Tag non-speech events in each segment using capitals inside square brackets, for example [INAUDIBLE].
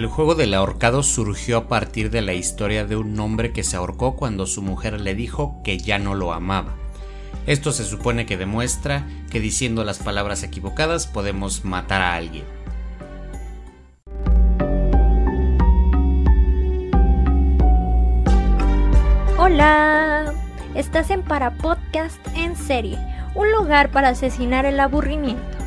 El juego del ahorcado surgió a partir de la historia de un hombre que se ahorcó cuando su mujer le dijo que ya no lo amaba. Esto se supone que demuestra que diciendo las palabras equivocadas podemos matar a alguien. Hola, estás en Para Podcast en serie, un lugar para asesinar el aburrimiento.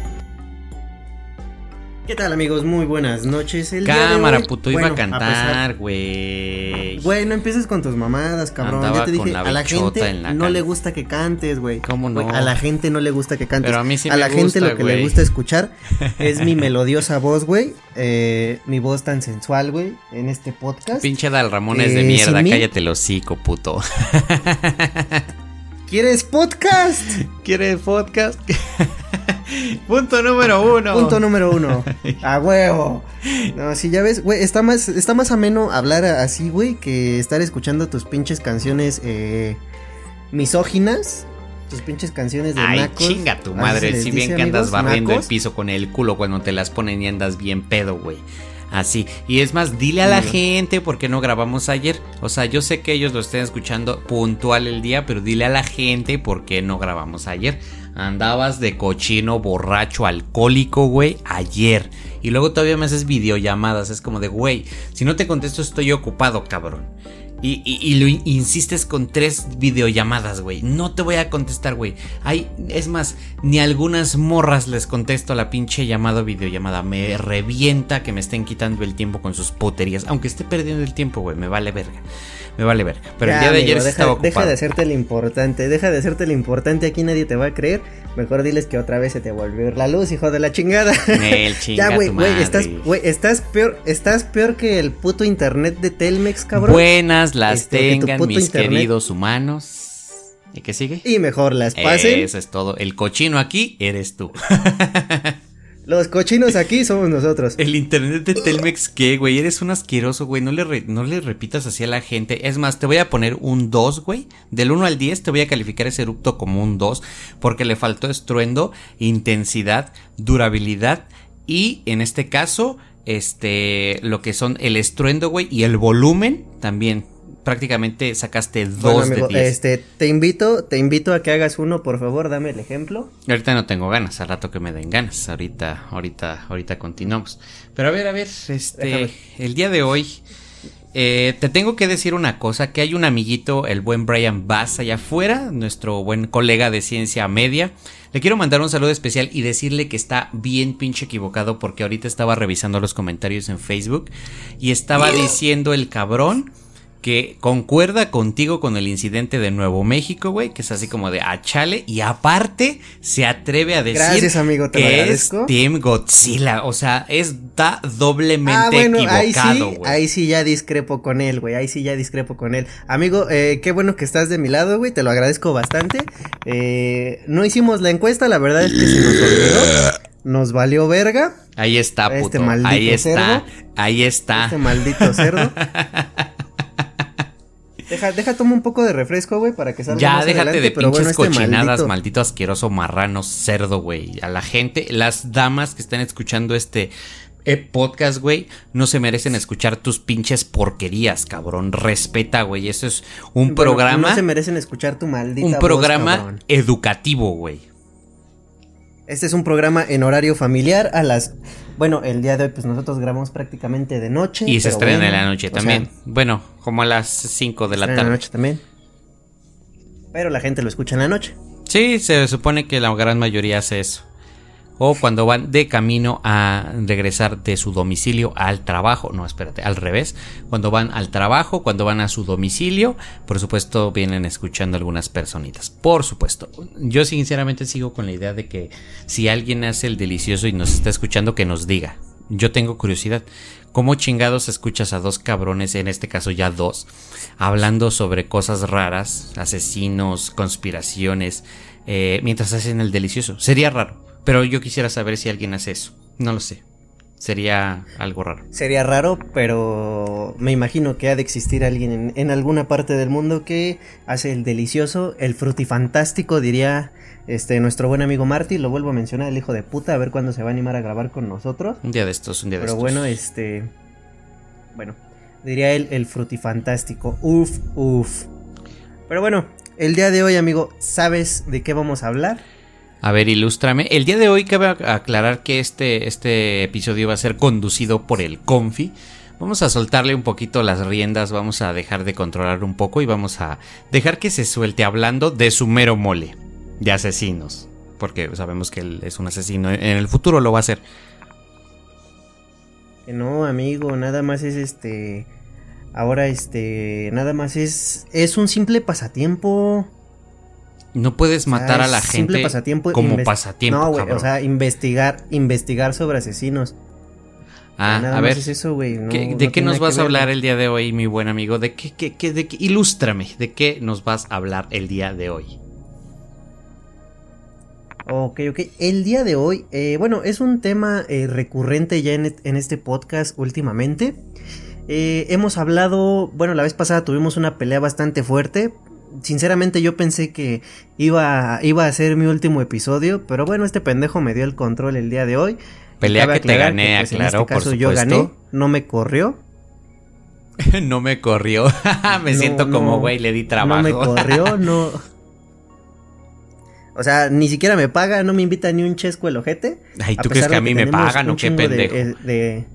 ¿Qué tal amigos? Muy buenas noches. El Cámara, puto, iba a cantar, güey. Güey, no empieces con tus mamadas, cabrón. ya te dije, a la gente no le gusta que cantes, güey. ¿Cómo no? a la gente no le gusta que cantes. Pero a mí sí A la gente lo que le gusta escuchar [LAUGHS] es mi melodiosa voz, güey. Eh, mi voz tan sensual, güey, en este podcast. Pinche Dal Ramón es de eh, mierda, cállate el hocico, puto. ¿Quieres podcast? [LAUGHS] ¿Quieres podcast? [LAUGHS] [LAUGHS] Punto número uno. Punto número uno. [LAUGHS] A huevo. No, si ya ves, güey, está más, está más ameno hablar así, güey, que estar escuchando tus pinches canciones eh, misóginas. Tus pinches canciones de Ay, chinga tu madre. Si bien que andas barriendo el piso con el culo cuando te las ponen y andas bien pedo, güey. Así. Y es más, dile a la gente por qué no grabamos ayer. O sea, yo sé que ellos lo estén escuchando puntual el día, pero dile a la gente por qué no grabamos ayer. Andabas de cochino, borracho, alcohólico, güey, ayer. Y luego todavía me haces videollamadas. Es como de, güey, si no te contesto estoy ocupado, cabrón. Y, lo insistes con tres videollamadas, güey. No te voy a contestar, güey. Hay, es más, ni algunas morras les contesto a la pinche llamada o videollamada. Me revienta que me estén quitando el tiempo con sus puterías. Aunque esté perdiendo el tiempo, güey. Me vale verga. Me vale verga. Pero el día de ayer deja, estaba ocupado. Deja de hacerte lo importante. Deja de hacerte lo importante. Aquí nadie te va a creer. Mejor diles que otra vez se te volvió la luz, hijo de la chingada. [LAUGHS] El ya, güey, güey, estás, güey, estás peor, estás peor que el puto internet de Telmex, cabrón. Buenas las este, tengan mis queridos humanos. ¿Y qué sigue? Y mejor las pasen. Eso es todo. El cochino aquí eres tú. [LAUGHS] Los cochinos aquí somos nosotros. El internet de Telmex, ¿qué, güey? Eres un asqueroso, güey. No le, no le repitas así a la gente. Es más, te voy a poner un 2, güey. Del 1 al 10 te voy a calificar ese eructo como un 2. Porque le faltó estruendo, intensidad, durabilidad. Y en este caso, este, lo que son el estruendo, güey, y el volumen también prácticamente sacaste dos de diez. Este, te invito, te invito a que hagas uno, por favor, dame el ejemplo. Ahorita no tengo ganas, al rato que me den ganas, ahorita, ahorita, ahorita continuamos. Pero a ver, a ver, este, el día de hoy eh, te tengo que decir una cosa, que hay un amiguito, el buen Brian Bass allá afuera, nuestro buen colega de ciencia media. Le quiero mandar un saludo especial y decirle que está bien pinche equivocado porque ahorita estaba revisando los comentarios en Facebook y estaba diciendo el cabrón que concuerda contigo con el incidente de Nuevo México, güey, que es así como de achale y aparte se atreve a decir Gracias, amigo, te que es Team Godzilla, o sea, está doblemente ah, bueno, equivocado, güey. Ahí, sí, ya discrepo con él, güey, ahí sí ya discrepo con él. Amigo, eh, qué bueno que estás de mi lado, güey, te lo agradezco bastante. Eh, no hicimos la encuesta, la verdad es que se nos olvidó. Nos valió verga. Ahí está, puto. Este maldito ahí está. Ahí está. Este maldito cerdo. [LAUGHS] Deja, deja, toma un poco de refresco, güey, para que salga Ya, déjate de pinches este cochinadas, maldito... asqueroso marrano cerdo, güey. A la gente, las damas que están escuchando este eh, podcast, güey, no se merecen escuchar tus pinches porquerías, cabrón. Respeta, güey. Eso es un programa. No se merecen escuchar tu maldita Un programa educativo, güey. Este es un programa en horario familiar a las... Bueno, el día de hoy pues nosotros grabamos prácticamente de noche. Y se estrena en la noche también. bueno, como a las 5 de la tarde. En la noche también. Pero la gente lo escucha en la noche. Sí, se supone que la gran mayoría hace eso o cuando van de camino a regresar de su domicilio al trabajo, no, espérate, al revés, cuando van al trabajo, cuando van a su domicilio, por supuesto vienen escuchando algunas personitas, por supuesto. Yo sinceramente sigo con la idea de que si alguien hace el delicioso y nos está escuchando, que nos diga. Yo tengo curiosidad. ¿Cómo chingados escuchas a dos cabrones, en este caso ya dos, hablando sobre cosas raras, asesinos, conspiraciones, eh, mientras hacen el delicioso? Sería raro. Pero yo quisiera saber si alguien hace eso. No lo sé. Sería algo raro. Sería raro, pero me imagino que ha de existir alguien en, alguna parte del mundo que hace el delicioso, el frutifantástico, diría este nuestro buen amigo Marty. Lo vuelvo a mencionar, el hijo de puta, a ver cuándo se va a animar a grabar con nosotros. Un día de estos, un día de estos. Pero bueno, este. Bueno, diría él el frutifantástico. Uf, uf. Pero bueno, el día de hoy, amigo, ¿sabes de qué vamos a hablar? A ver, ilústrame. El día de hoy cabe aclarar que este, este episodio va a ser conducido por el Confi. Vamos a soltarle un poquito las riendas, vamos a dejar de controlar un poco y vamos a dejar que se suelte hablando de su mero mole de asesinos. Porque sabemos que él es un asesino. En el futuro lo va a hacer. No, amigo, nada más es este. Ahora, este. Nada más es. Es un simple pasatiempo. No puedes matar a la gente pasatiempo como pasatiempo. No, güey, o sea, investigar, investigar sobre asesinos. Ah, a ver. eso, güey. ¿De qué nos vas a hablar el día de hoy, mi buen amigo? ¿De qué, qué, qué, de qué? Ilústrame, ¿de qué nos vas a hablar el día de hoy? Ok, ok. El día de hoy, eh, bueno, es un tema eh, recurrente ya en, en, este podcast últimamente. Eh, hemos hablado, bueno, la vez pasada tuvimos una pelea bastante fuerte sinceramente yo pensé que iba, iba a ser mi último episodio, pero bueno, este pendejo me dio el control el día de hoy. Pelea que te gané, pues, aclaro, en este caso yo gané, no me corrió. [LAUGHS] no me corrió. [LAUGHS] me siento como güey, le di trabajo. No me corrió, [LAUGHS] no. O sea, ni siquiera me paga, no me invita ni un chesco el ojete. Ay, ¿tú crees que a mí me pagan o qué pendejo? de,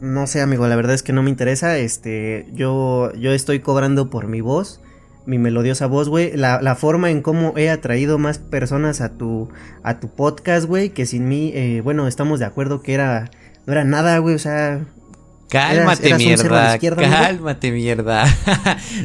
no sé, amigo, la verdad es que no me interesa. Este, yo, yo estoy cobrando por mi voz mi melodiosa voz, güey. La, la, forma en cómo he atraído más personas a tu, a tu podcast, güey. Que sin mí, eh, bueno, estamos de acuerdo que era, no era nada, güey. O sea, Cálmate, mierda. Cálmate, [LAUGHS] mierda.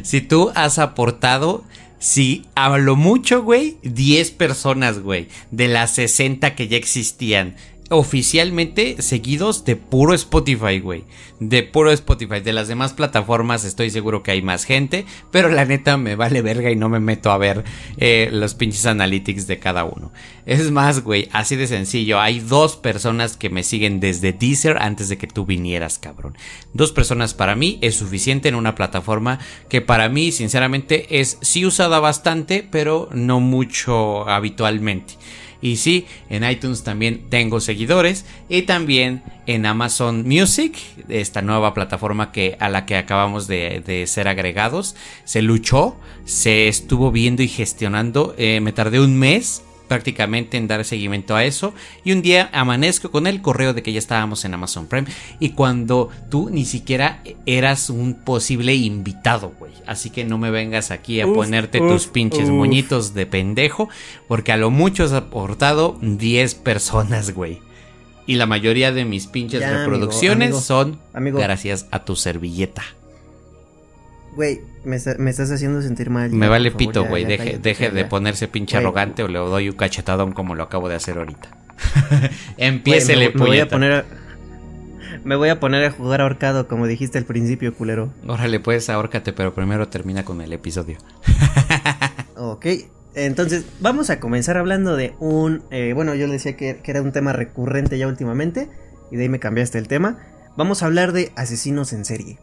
si tú has aportado, si a lo mucho, güey, 10 personas, güey, de las 60 que ya existían oficialmente seguidos de puro Spotify, güey. De puro Spotify. De las demás plataformas estoy seguro que hay más gente. Pero la neta me vale verga y no me meto a ver eh, los pinches analytics de cada uno. Es más, güey, así de sencillo. Hay dos personas que me siguen desde Deezer antes de que tú vinieras, cabrón. Dos personas para mí es suficiente en una plataforma que para mí, sinceramente, es sí usada bastante, pero no mucho habitualmente. Y sí, en iTunes también tengo seguidores y también en Amazon Music, esta nueva plataforma que, a la que acabamos de, ser agregados. Se luchó, se estuvo viendo y gestionando. Eh, me tardé un mes prácticamente en dar seguimiento a eso. Y un día amanezco con el correo de que ya estábamos en Amazon Prime. Y cuando tú ni siquiera eras un posible invitado, güey. Así que no me vengas aquí a ponerte tus pinches moñitos de pendejo. Porque a lo mucho has aportado 10 personas, güey. Y la mayoría de mis pinches reproducciones son gracias a tu servilleta. Güey, me, estás haciendo sentir mal. me vale pito, güey. Deje, deje de ponerse pinche arrogante o le doy un cachetadón como lo acabo de hacer ahorita. [LAUGHS] Empiésele, me, me voy a poner a, Me voy a poner a jugar ahorcado, como dijiste al principio, culero. Órale, pues ahórcate, pero primero termina con el episodio. [LAUGHS] ok, entonces vamos a comenzar hablando de un... Eh, bueno, yo le decía que, que era un tema recurrente ya últimamente, y de ahí me cambiaste el tema. Vamos a hablar de asesinos en serie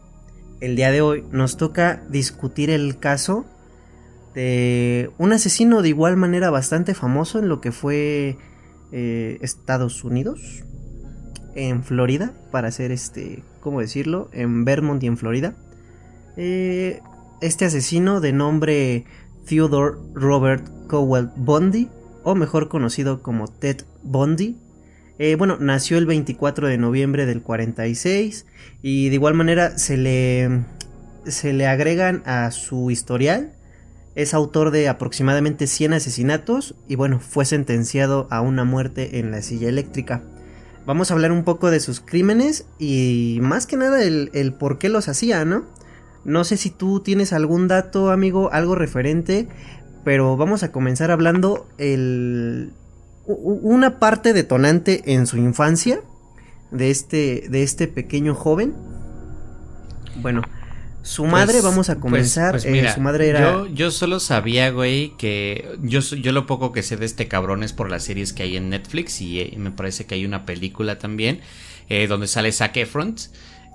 el día de hoy nos toca discutir el caso de un asesino de igual manera bastante famoso en lo que fue eh, Estados Unidos, en Florida, para ser este, ¿cómo decirlo? En Vermont y en Florida. Eh, este asesino de nombre Theodore Robert Cowell Bundy, o mejor conocido como Ted Bundy, eh, bueno, nació el 24 de noviembre del 46 y de igual manera se le, se le agregan a su historial. Es autor de aproximadamente 100 asesinatos y bueno, fue sentenciado a una muerte en la silla eléctrica. Vamos a hablar un poco de sus crímenes y más que nada el, el por qué los hacía, ¿no? No sé si tú tienes algún dato, amigo, algo referente, pero vamos a comenzar hablando el, una parte detonante en su infancia de este, de este pequeño joven. Bueno, su madre, pues, vamos a pues, comenzar. Pues eh, su madre era. Yo, yo, solo sabía, güey, que. Yo, yo lo poco que sé de este cabrón es por las series que hay en Netflix. Y, eh, me parece que hay una película también. Eh, donde sale Zac Efron.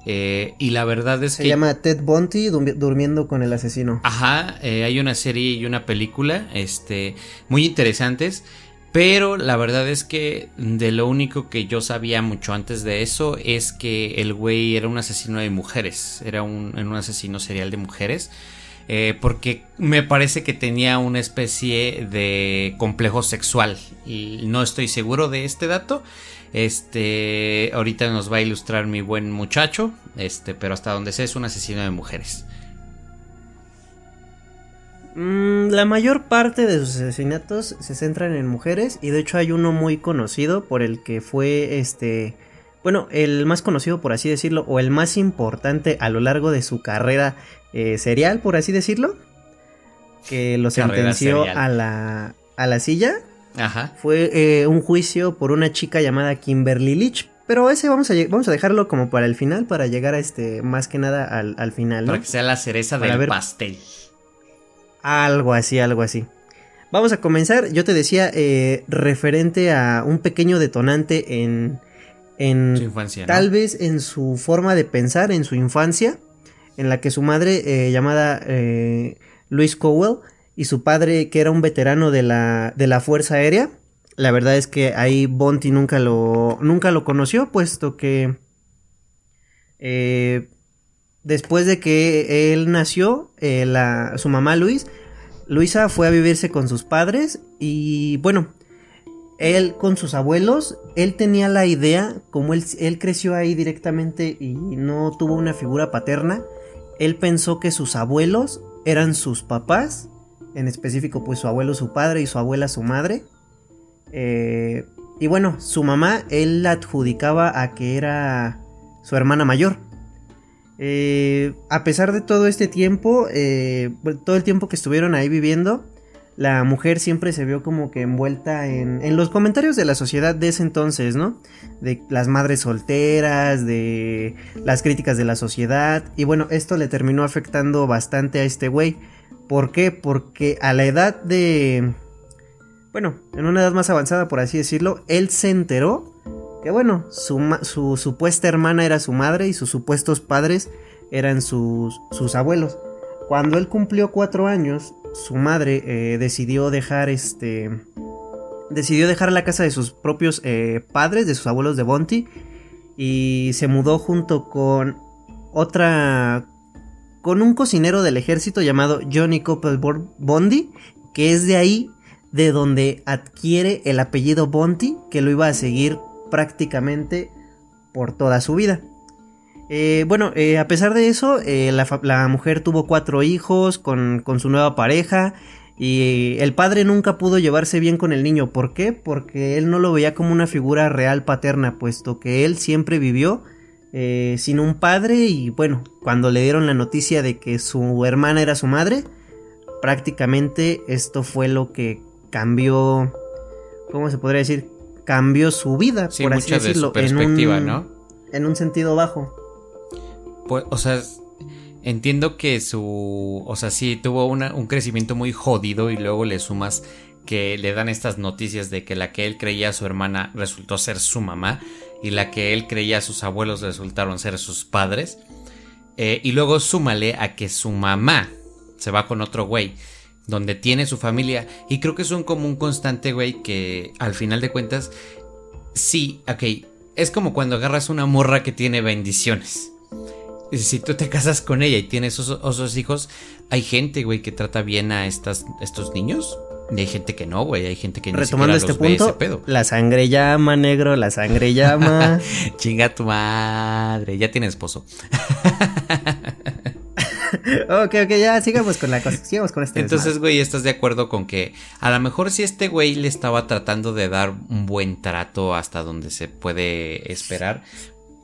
y la verdad es que. Se llama Ted Bunty durmiendo con el asesino. Ajá, hay una serie y una película. Este. Muy interesantes. Pero la verdad es que de lo único que yo sabía mucho antes de eso es que el güey era un asesino de mujeres, era un, un asesino serial de mujeres. Eh, porque me parece que tenía una especie de complejo sexual y no estoy seguro de este dato. Este, ahorita nos va a ilustrar mi buen muchacho, este, pero hasta donde sé es un asesino de mujeres. Mm, la mayor parte de sus asesinatos se centran en mujeres y de hecho hay uno muy conocido por el que fue este, bueno, el más conocido por así decirlo o el más importante a lo largo de su carrera eh, serial por así decirlo, que lo sentenció a la, a la silla. Ajá. Fue eh, un juicio por una chica llamada Kimberly Leach. Pero ese vamos a, vamos a dejarlo como para el final, para llegar a este, más que nada al, al final. Para que sea la cereza del pastel. Algo así, algo así. Vamos a comenzar, yo te decía, eh, referente a un pequeño detonante en... En su infancia. Tal vez en su forma de pensar, en su infancia, en la que su madre, eh, llamada eh, Luis Cowell, y su padre, que era un veterano de la, de la Fuerza Aérea, la verdad es que ahí Bonti nunca lo, nunca lo conoció, puesto que eh, después de que él nació, eh, su mamá Luis, Luisa fue a vivirse con sus padres y bueno, él con sus abuelos, él tenía la idea, como él, creció ahí directamente y no tuvo una figura paterna, él pensó que sus abuelos eran sus papás, en específico pues su abuelo su padre y su abuela su madre. Eh, y bueno, su mamá él la adjudicaba a que era su hermana mayor. Eh, a pesar de todo este tiempo, eh, todo el tiempo que estuvieron ahí viviendo, la mujer siempre se vio como que envuelta en, en, los comentarios de la sociedad de ese entonces, ¿no? De las madres solteras, de las críticas de la sociedad. Y bueno, esto le terminó afectando bastante a este güey. ¿Por qué? Porque a la edad de... Bueno, en una edad más avanzada, por así decirlo, él se enteró que bueno, su, supuesta hermana era su madre y sus supuestos padres eran sus, abuelos. Cuando él cumplió cuatro años, su madre eh, decidió dejar este. Decidió dejar la casa de sus propios eh, padres, de sus abuelos de Bonti. Y se mudó junto con otra. con un cocinero del ejército llamado Johnny Coppel Bondi. Que es de ahí de donde adquiere el apellido Bonti, que lo iba a seguir prácticamente por toda su vida. Eh, bueno, eh, a pesar de eso, eh, la, mujer tuvo cuatro hijos con, con, su nueva pareja y el padre nunca pudo llevarse bien con el niño. ¿Por qué? Porque él no lo veía como una figura real paterna, puesto que él siempre vivió sin un padre y bueno, cuando le dieron la noticia de que su hermana era su madre, prácticamente esto fue lo que cambió, ¿cómo se podría decir? Cambió su vida, por así decirlo, perspectiva, en un, ¿no? En un sentido bajo. Pues, o sea, entiendo que su, o sea, sí tuvo un crecimiento muy jodido y luego le sumas que le dan estas noticias de que la que él creía su hermana resultó ser su mamá y la que él creía sus abuelos resultaron ser sus padres. Eh, y luego súmale a que su mamá se va con otro güey donde tiene su familia. Y creo que es un común constante, güey, que al final de cuentas, sí, ok, es como cuando agarras una morra que tiene bendiciones. Si tú te casas con ella y tienes esos, hijos, hay gente, güey, que trata bien a estas, estos niños. Y hay gente que no, güey. Hay gente que ni Retomando este punto, pedo. la sangre llama, negro, la sangre llama. [LAUGHS] Chinga tu madre, ya tiene esposo. [LAUGHS] ok, ok, ya sigamos con la cosa. Sigamos con este. Entonces, güey, ¿estás de acuerdo con que a lo mejor si este güey le estaba tratando de dar un buen trato hasta donde se puede esperar?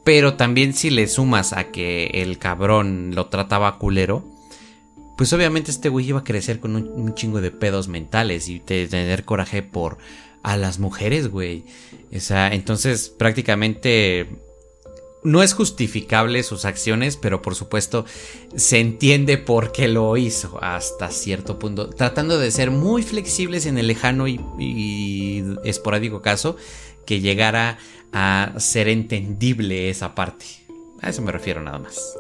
Pero también si le sumas a que el cabrón lo trataba culero, pues obviamente este güey iba a crecer con un, chingo de pedos mentales y tener coraje por a las mujeres, güey. O sea, entonces prácticamente no es justificable sus acciones, pero por supuesto se entiende por qué lo hizo hasta cierto punto, tratando de ser muy flexibles en el lejano y, esporádico caso que llegara a ser entendible esa parte. A eso me refiero nada más.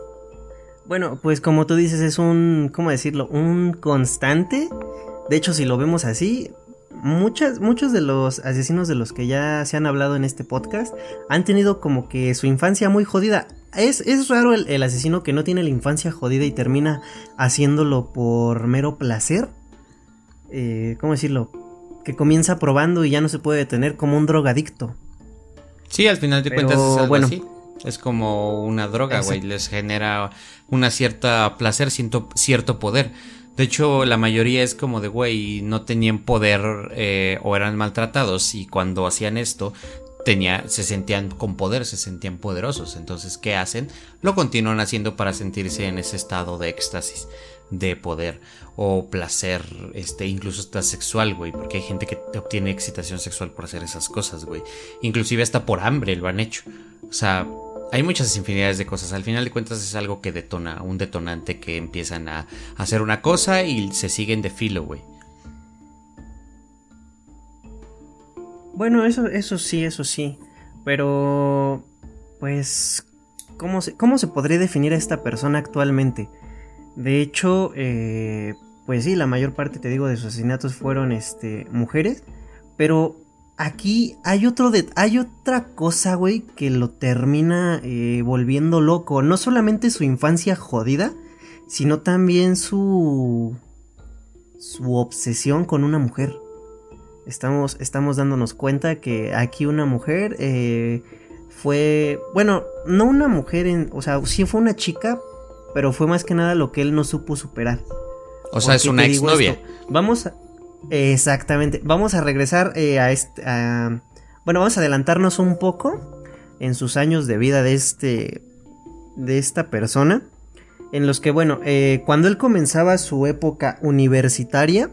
Bueno, pues como tú dices, es un, ¿cómo decirlo? Un constante. De hecho, si lo vemos así, muchas, muchos de los asesinos de los que ya se han hablado en este podcast han tenido como que su infancia muy jodida. Es, es raro el, asesino que no tiene la infancia jodida y termina haciéndolo por mero placer. Eh, ¿Cómo decirlo? Que comienza probando y ya no se puede detener como un drogadicto. Sí, al final de cuentas es algo bueno, así. Es como una droga, güey. Les genera una cierta placer, cierto, cierto poder. De hecho, la mayoría es como de, güey, no tenían poder eh, o eran maltratados y cuando hacían esto tenía, se sentían con poder, se sentían poderosos. Entonces, ¿qué hacen? Lo continúan haciendo para sentirse en ese estado de éxtasis, de poder o placer, este, incluso hasta sexual, güey, porque hay gente que obtiene excitación sexual por hacer esas cosas, güey. Inclusive hasta por hambre lo han hecho. O sea, hay muchas infinidades de cosas. Al final de cuentas es algo que detona, un detonante que empiezan a hacer una cosa y se siguen de filo, güey. Bueno, eso, eso sí, eso sí. Pero, pues, ¿cómo se, ¿cómo se podría definir a esta persona actualmente? De hecho, eh, pues sí, la mayor parte, te digo, de sus asesinatos fueron este, mujeres. Pero aquí hay otro de, hay otra cosa, güey, que lo termina eh, volviendo loco. No solamente su infancia jodida, sino también su su obsesión con una mujer. Estamos, estamos dándonos cuenta que aquí una mujer eh, fue, bueno, no una mujer, en, o sea, sí fue una chica, pero fue más que nada lo que él no supo superar. O sea, es una exnovia. Vamos a, Exactamente. Vamos a regresar eh, a este. bueno, vamos a adelantarnos un poco en sus años de vida de este. de esta persona. En los que, bueno, eh, cuando él comenzaba su época universitaria,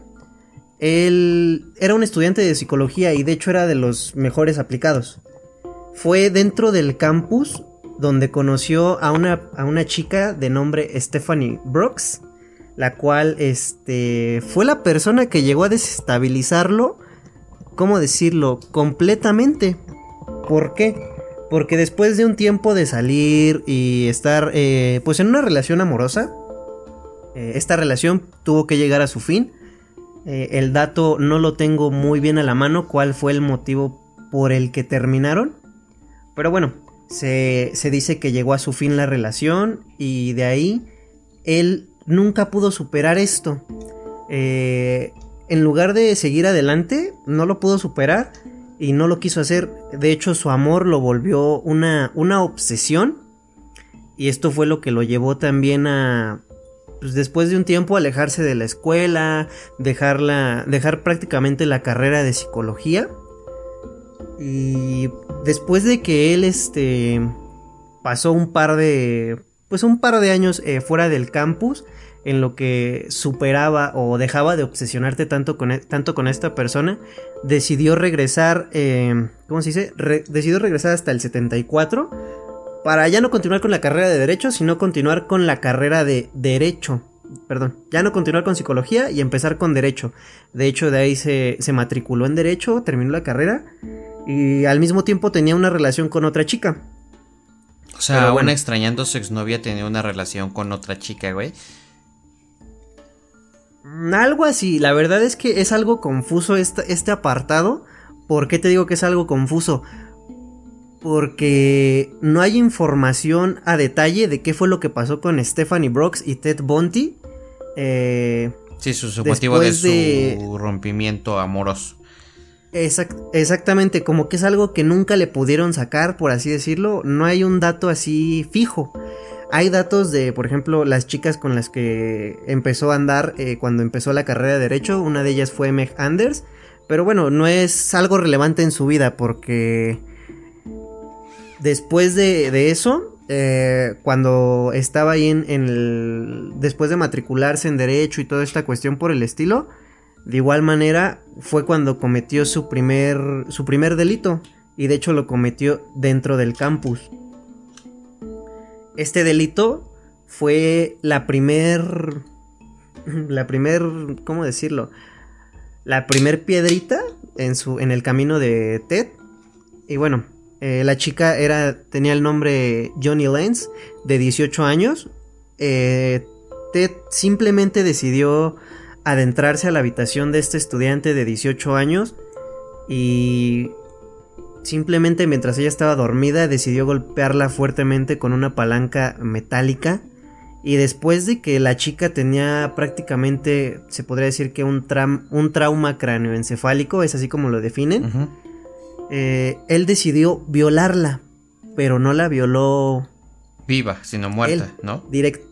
él era un estudiante de psicología y de hecho era de los mejores aplicados. Fue dentro del campus donde conoció a una, a una chica de nombre Stephanie Brooks la cual este fue la persona que llegó a desestabilizarlo, ¿cómo decirlo? completamente. ¿Por qué? Porque después de un tiempo de salir y estar eh, pues en una relación amorosa, eh, esta relación tuvo que llegar a su fin. Eh, el dato no lo tengo muy bien a la mano, cuál fue el motivo por el que terminaron. Pero bueno, se, se dice que llegó a su fin la relación y de ahí él nunca pudo superar esto. Eh, en lugar de seguir adelante, no lo pudo superar y no lo quiso hacer. De hecho, su amor lo volvió una, una obsesión. Y esto fue lo que lo llevó también a, pues después de un tiempo, alejarse de la escuela, dejarla, dejar prácticamente la carrera de psicología. Y después de que él, este, pasó un par de, pues un par de años eh, fuera del campus, en lo que superaba o dejaba de obsesionarte tanto con, e, tanto con esta persona, decidió regresar, eh, ¿cómo se dice? decidió regresar hasta el 74 para ya no continuar con la carrera de derecho, sino continuar con la carrera de derecho. Perdón, ya no continuar con psicología y empezar con derecho. De hecho, de ahí se, se matriculó en derecho, terminó la carrera y al mismo tiempo tenía una relación con otra chica. O sea, bueno. extrañando su exnovia tenía una relación con otra chica, güey. Algo así, la verdad es que es algo confuso este, este apartado. ¿Por qué te digo que es algo confuso? Porque no hay información a detalle de qué fue lo que pasó con Stephanie Brooks y Ted Bunty. Eh, sí, su, motivo de su rompimiento amoroso. exactamente, como que es algo que nunca le pudieron sacar, por así decirlo. No hay un dato así fijo. Hay datos de, por ejemplo, las chicas con las que empezó a andar eh, cuando empezó la carrera de Derecho. Una de ellas fue Meg Anders. Pero bueno, no es algo relevante en su vida porque después de, eso, eh, cuando estaba ahí en, el... después de matricularse en Derecho y toda esta cuestión por el estilo, de igual manera fue cuando cometió su primer, su primer delito. Y de hecho lo cometió dentro del campus. Este delito fue la primer... La primer... ¿Cómo decirlo? La primer piedrita en, su, en el camino de Ted. Y bueno, eh, la chica era, tenía el nombre Johnny Lenz, de 18 años. Eh, Ted simplemente decidió adentrarse a la habitación de este estudiante de 18 años y simplemente mientras ella estaba dormida decidió golpearla fuertemente con una palanca metálica y después de que la chica tenía prácticamente, se podría decir que un, un trauma cráneoencefálico, es así como lo definen, eh, él decidió violarla, pero no la violó... Viva, sino muerta, ¿no? Direct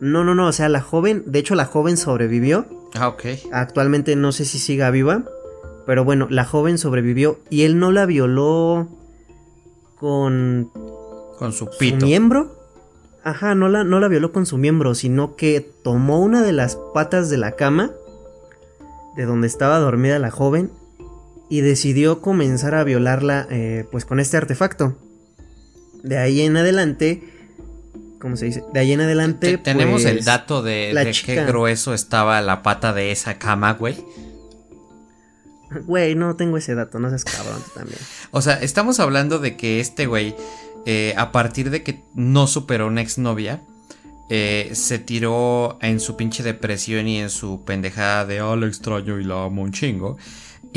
no, no, no, o sea, la joven, de hecho la joven sobrevivió. Ah, ok. Actualmente no sé si siga viva, pero bueno, la joven sobrevivió y él no la violó con... Con su pito. ¿Su miembro? Ajá, no la, no la violó con su miembro, sino que tomó una de las patas de la cama, de donde estaba dormida la joven, y decidió comenzar a violarla eh, pues con este artefacto. De ahí en adelante, ¿cómo se dice? De ahí en adelante... Tenemos el pues, dato de, de qué grueso estaba la pata de esa cama, güey. Güey, no tengo ese dato, no seas cabrón también. O sea, estamos hablando de que este güey eh, a partir de que no superó una exnovia, eh, se tiró en su pinche depresión y en su pendejada de oh, lo extraño y la amo un chingo.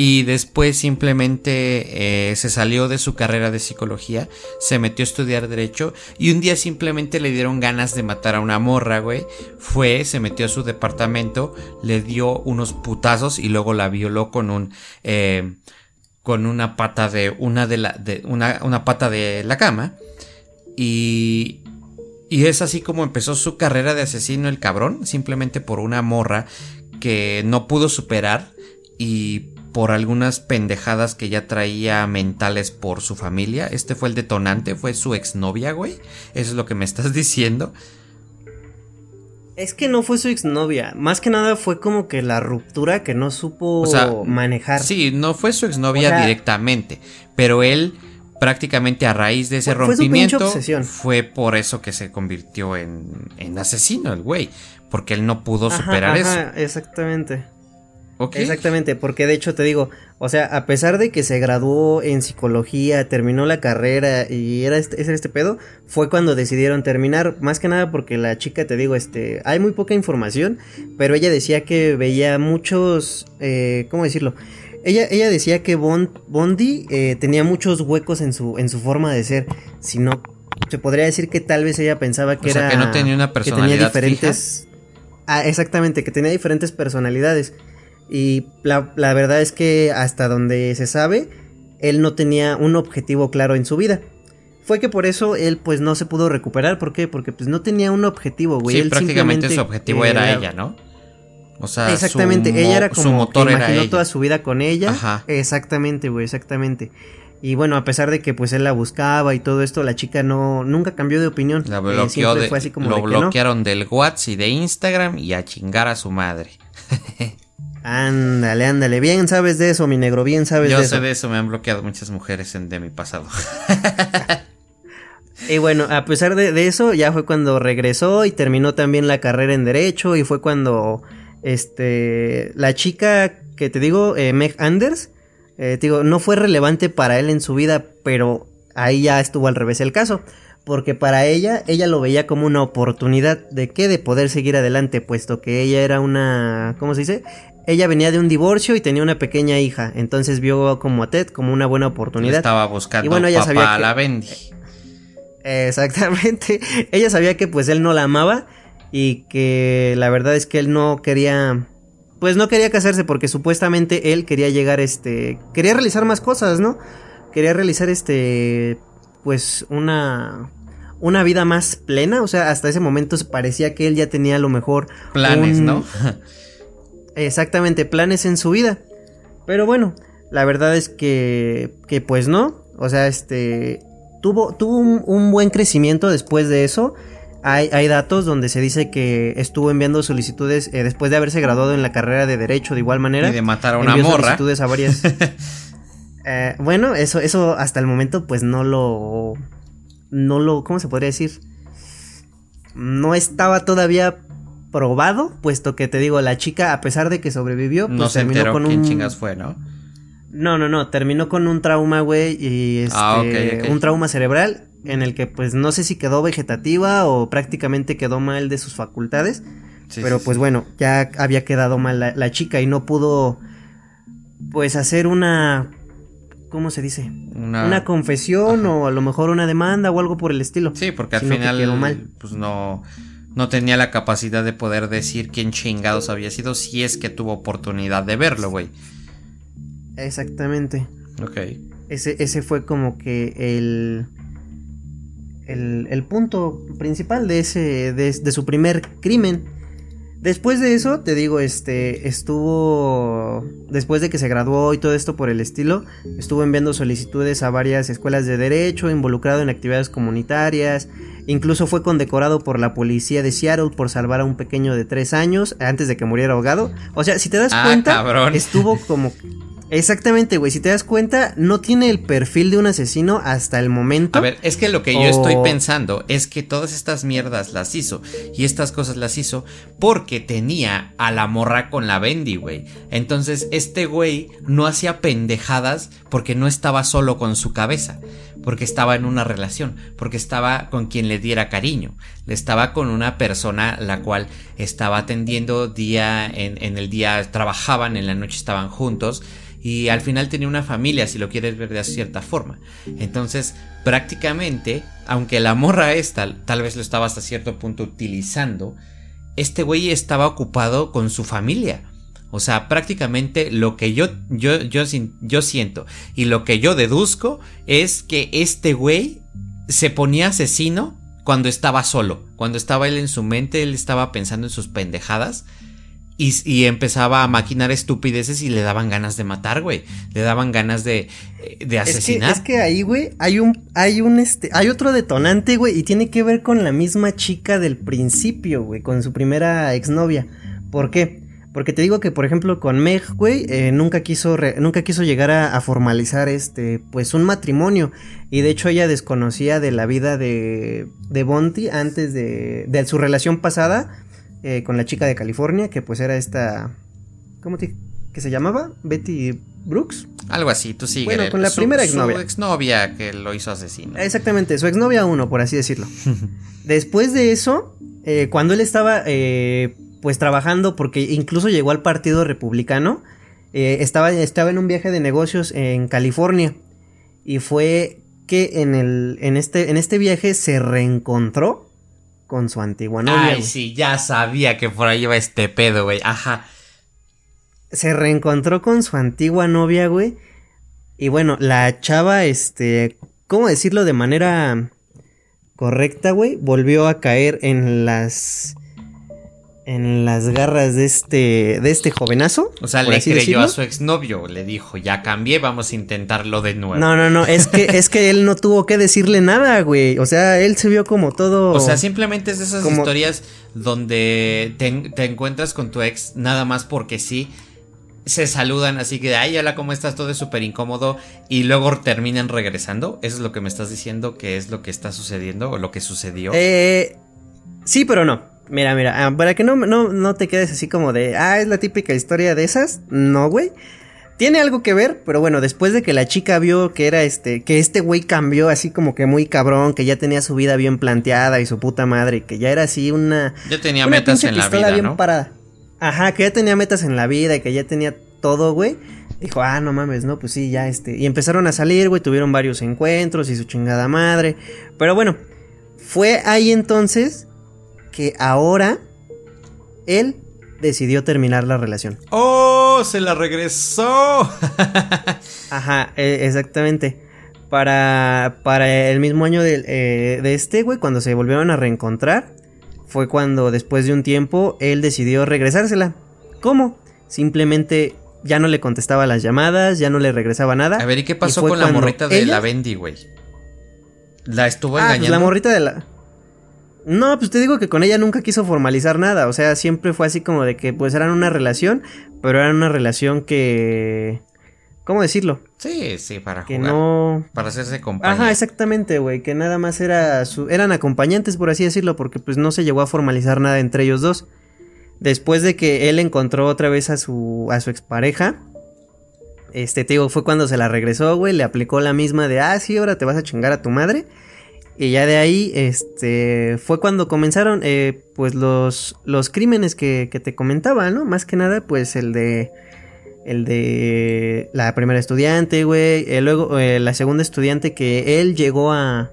Y después simplemente eh, se salió de su carrera de psicología, se metió a estudiar derecho y un día simplemente le dieron ganas de matar a una morra, güey. Fue, se metió a su departamento, le dio unos putazos y luego la violó con un con una pata de una de la de una, una pata de la cama y y es así como empezó su carrera de asesino el cabrón, simplemente por una morra que no pudo superar y por algunas pendejadas que ya traía mentales por su familia. Este fue el detonante, fue su exnovia, güey. Eso es lo que me estás [LAUGHS] diciendo. Es que no fue su exnovia, más que nada fue como que la ruptura que no supo manejar. Sí, no fue su exnovia directamente, pero él prácticamente a raíz de ese rompimiento fue por eso que se convirtió en, en asesino el güey, porque él no pudo superar eso. Exactamente. Exactamente, porque de hecho te digo, o sea, a pesar de que se graduó en psicología, terminó la carrera y era este, ese este pedo, fue cuando decidieron terminar, más que nada porque la chica, te digo, este, hay muy poca información, pero ella decía que veía muchos, eh, ¿cómo decirlo? Ella, ella decía que Bondi eh, tenía muchos huecos en su, en su forma de ser, si no, se podría decir que tal vez ella pensaba que era... que no tenía una personalidad. Que tenía diferentes... Ah, exactamente, que tenía diferentes personalidades. Y la, verdad es que hasta donde se sabe, él no tenía un objetivo claro en su vida. Fue que por eso él pues no se pudo recuperar. ¿Por qué? Porque pues no tenía un objetivo, güey. Sí, prácticamente su objetivo era, ella, ¿no? O sea, exactamente, ella era como su motor que imaginó toda su vida con ella. Ajá. Exactamente, güey, exactamente. Y bueno, a pesar de que pues él la buscaba y todo esto, la chica no nunca cambió de opinión. La eh, bloqueó de, fue así como lo bloquearon del WhatsApp y de Instagram y a chingar a su madre. [LAUGHS] Ándale, ándale, bien sabes de eso, mi negro, bien sabes de eso. Yo sé de eso, me han bloqueado muchas mujeres en, de mi pasado. [LAUGHS] y bueno, a pesar de, eso, ya fue cuando regresó y terminó también la carrera en Derecho y fue cuando, este, la chica que te digo, eh, Meg Anders, eh, te digo, no fue relevante para él en su vida, pero ahí ya estuvo al revés el caso porque para ella, ella lo veía como una oportunidad de qué, de poder seguir adelante, puesto que ella era una, ¿cómo se dice? Ella venía de un divorcio y tenía una pequeña hija, entonces vio como a Ted como una buena oportunidad. estaba buscando y bueno, ella sabía que, la Bendy. Exactamente. [LAUGHS] ella sabía que pues él no la amaba y que la verdad es que él no quería pues no quería casarse porque supuestamente él quería llegar este quería realizar más cosas, ¿no? Quería realizar este pues una una vida más plena, o sea, hasta ese momento parecía que él ya tenía a lo mejor planes, ¿no? [LAUGHS] exactamente planes en su vida. Pero bueno, la verdad es que, que pues no. O sea, este tuvo, tuvo un, buen crecimiento después de eso. Hay, hay, datos donde se dice que estuvo enviando solicitudes eh, después de haberse graduado en la carrera de Derecho de igual manera. Y de matar a una morra. solicitudes a varias. [LAUGHS] Eh, bueno, eso, eso hasta el momento pues no lo... No lo... ¿Cómo se podría decir? No estaba todavía probado, puesto que te digo, la chica, a pesar de que sobrevivió, pues no se terminó con quién un... chingas fue, ¿no? No, no, no, terminó con un trauma, güey, y ah, este, un trauma cerebral en el que pues no sé si quedó vegetativa o prácticamente quedó mal de sus facultades, pero pues bueno, ya había quedado mal la, chica y no pudo pues hacer una ¿cómo se dice? Una, confesión o a lo mejor una demanda o algo por el estilo. Sí, porque al final mal. pues no no tenía la capacidad de poder decir quién chingados había sido si es que tuvo oportunidad de verlo, güey. Exactamente. Ok. Ese, ese fue como que el, el, punto principal de, ese, de, de su primer crimen. Después de eso, te digo, este, estuvo, después de que se graduó y todo esto por el estilo, estuvo enviando solicitudes a varias escuelas de derecho, involucrado en actividades comunitarias, incluso fue condecorado por la policía de Seattle por salvar a un pequeño de tres años antes de que muriera ahogado. O sea, si te das ah, cuenta, estuvo como Exactamente, güey. Si te das cuenta, no tiene el perfil de un asesino hasta el momento. A ver, es que lo que yo estoy pensando es que todas estas mierdas las hizo y estas cosas las hizo porque tenía a la morra con la Bendy, güey. Entonces, este güey no hacía pendejadas porque no estaba solo con su cabeza, porque estaba en una relación, porque estaba con quien le diera cariño, le estaba con una persona la cual estaba atendiendo día en, en el día, trabajaban, en la noche estaban juntos y al final tenía una familia, si lo quieres ver de cierta forma. Entonces, prácticamente, aunque la morra esta tal vez lo estaba hasta cierto punto utilizando, este güey estaba ocupado con su familia. O sea, prácticamente lo que yo, yo, yo, yo siento y lo que yo deduzco es que este güey se ponía asesino cuando estaba solo. Cuando estaba él en su mente, él estaba pensando en sus pendejadas y, empezaba a maquinar estupideces y le daban ganas de matar, güey. Le daban ganas de, de asesinar. Es que, ahí, güey, hay un, hay un, este, hay otro detonante, güey, y tiene que ver con la misma chica del principio, güey, con su primera exnovia. ¿Por qué? Porque te digo que, por ejemplo, con Meg, güey, eh, nunca quiso, nunca quiso llegar a, formalizar, este, pues, un matrimonio. Y de hecho ella desconocía de la vida de, de Bonti antes de, de su relación pasada eh, con la chica de California, que pues era esta... ¿Cómo te, que se llamaba? Betty Brooks. Algo así, tú sí. Bueno, con la primera exnovia. Su exnovia que lo hizo asesino. Exactamente, su exnovia uno, por así decirlo. [LAUGHS] Después de eso, eh, cuando él estaba eh, pues trabajando, porque incluso llegó al Partido Republicano, estaba, estaba en un viaje de negocios en California. Y fue que en, el, en, este, en este viaje se reencontró con su antigua novia. Ay, sí, ya sabía que por ahí iba este pedo, güey. Ajá. Se reencontró con su antigua novia, güey. Y bueno, la chava, este, ¿cómo decirlo de manera correcta, güey? Volvió a caer en las en las garras de este de este jovenazo. O sea, le creyó a su exnovio, le dijo, "Ya cambié, vamos a intentarlo de nuevo." No, no, no, es que es que él no tuvo que decirle nada, güey. O sea, él se vio como todo O sea, simplemente es de esas historias donde te, encuentras con tu ex nada más porque sí se saludan así que, ay, hola, ¿cómo estás? Todo es súper incómodo y luego terminan regresando. ¿Eso es lo que me estás diciendo que es lo que está sucediendo o lo que sucedió? Eh, sí, pero no. Mira, mira, ah, para que no, no, no te quedes así como de, ah, es la típica historia de esas. No, güey. Tiene algo que ver, pero bueno, después de que la chica vio que era este, que este güey cambió así como que muy cabrón, que ya tenía su vida bien planteada y su puta madre, que ya era así una. Ya tenía metas en la vida, bien ¿no? Parada. Ajá, que ya tenía metas en la vida y que ya tenía todo, güey. Dijo, ah, no mames, no, pues sí, ya este. Y empezaron a salir, güey, tuvieron varios encuentros y su chingada madre. Pero bueno, fue ahí entonces que ahora él decidió terminar la relación. ¡Oh! ¡Se la regresó! [LAUGHS] Ajá, e, exactamente. Para, para el mismo año de, eh, de este, güey, cuando se volvieron a reencontrar, fue cuando después de un tiempo él decidió regresársela. ¿Cómo? Simplemente ya no le contestaba las llamadas, ya no le regresaba nada. A ver, ¿y qué pasó con la morrita de la Bendy, güey? ¿La estuvo ah, pues engañando? la morrita de la. No, pues te digo que con ella nunca quiso formalizar nada, o sea, siempre fue así como de que pues eran una relación, pero eran una relación que... ¿Cómo decirlo? Sí, sí, para que no... Para hacerse compañía. Ajá, exactamente, güey, que nada más era su... eran acompañantes, por así decirlo, porque pues no se llegó a formalizar nada entre ellos dos. Después de que él encontró otra vez a su, a su expareja, este, te digo, fue cuando se la regresó, güey, le aplicó la misma de, ah, sí, ahora te vas a chingar a tu madre. Y ya de ahí, este, fue cuando comenzaron, eh, pues los, los crímenes que, que te comentaba, ¿no? Más que nada, pues el de, el de la primera estudiante, güey, eh, luego eh, la segunda estudiante que él llegó a,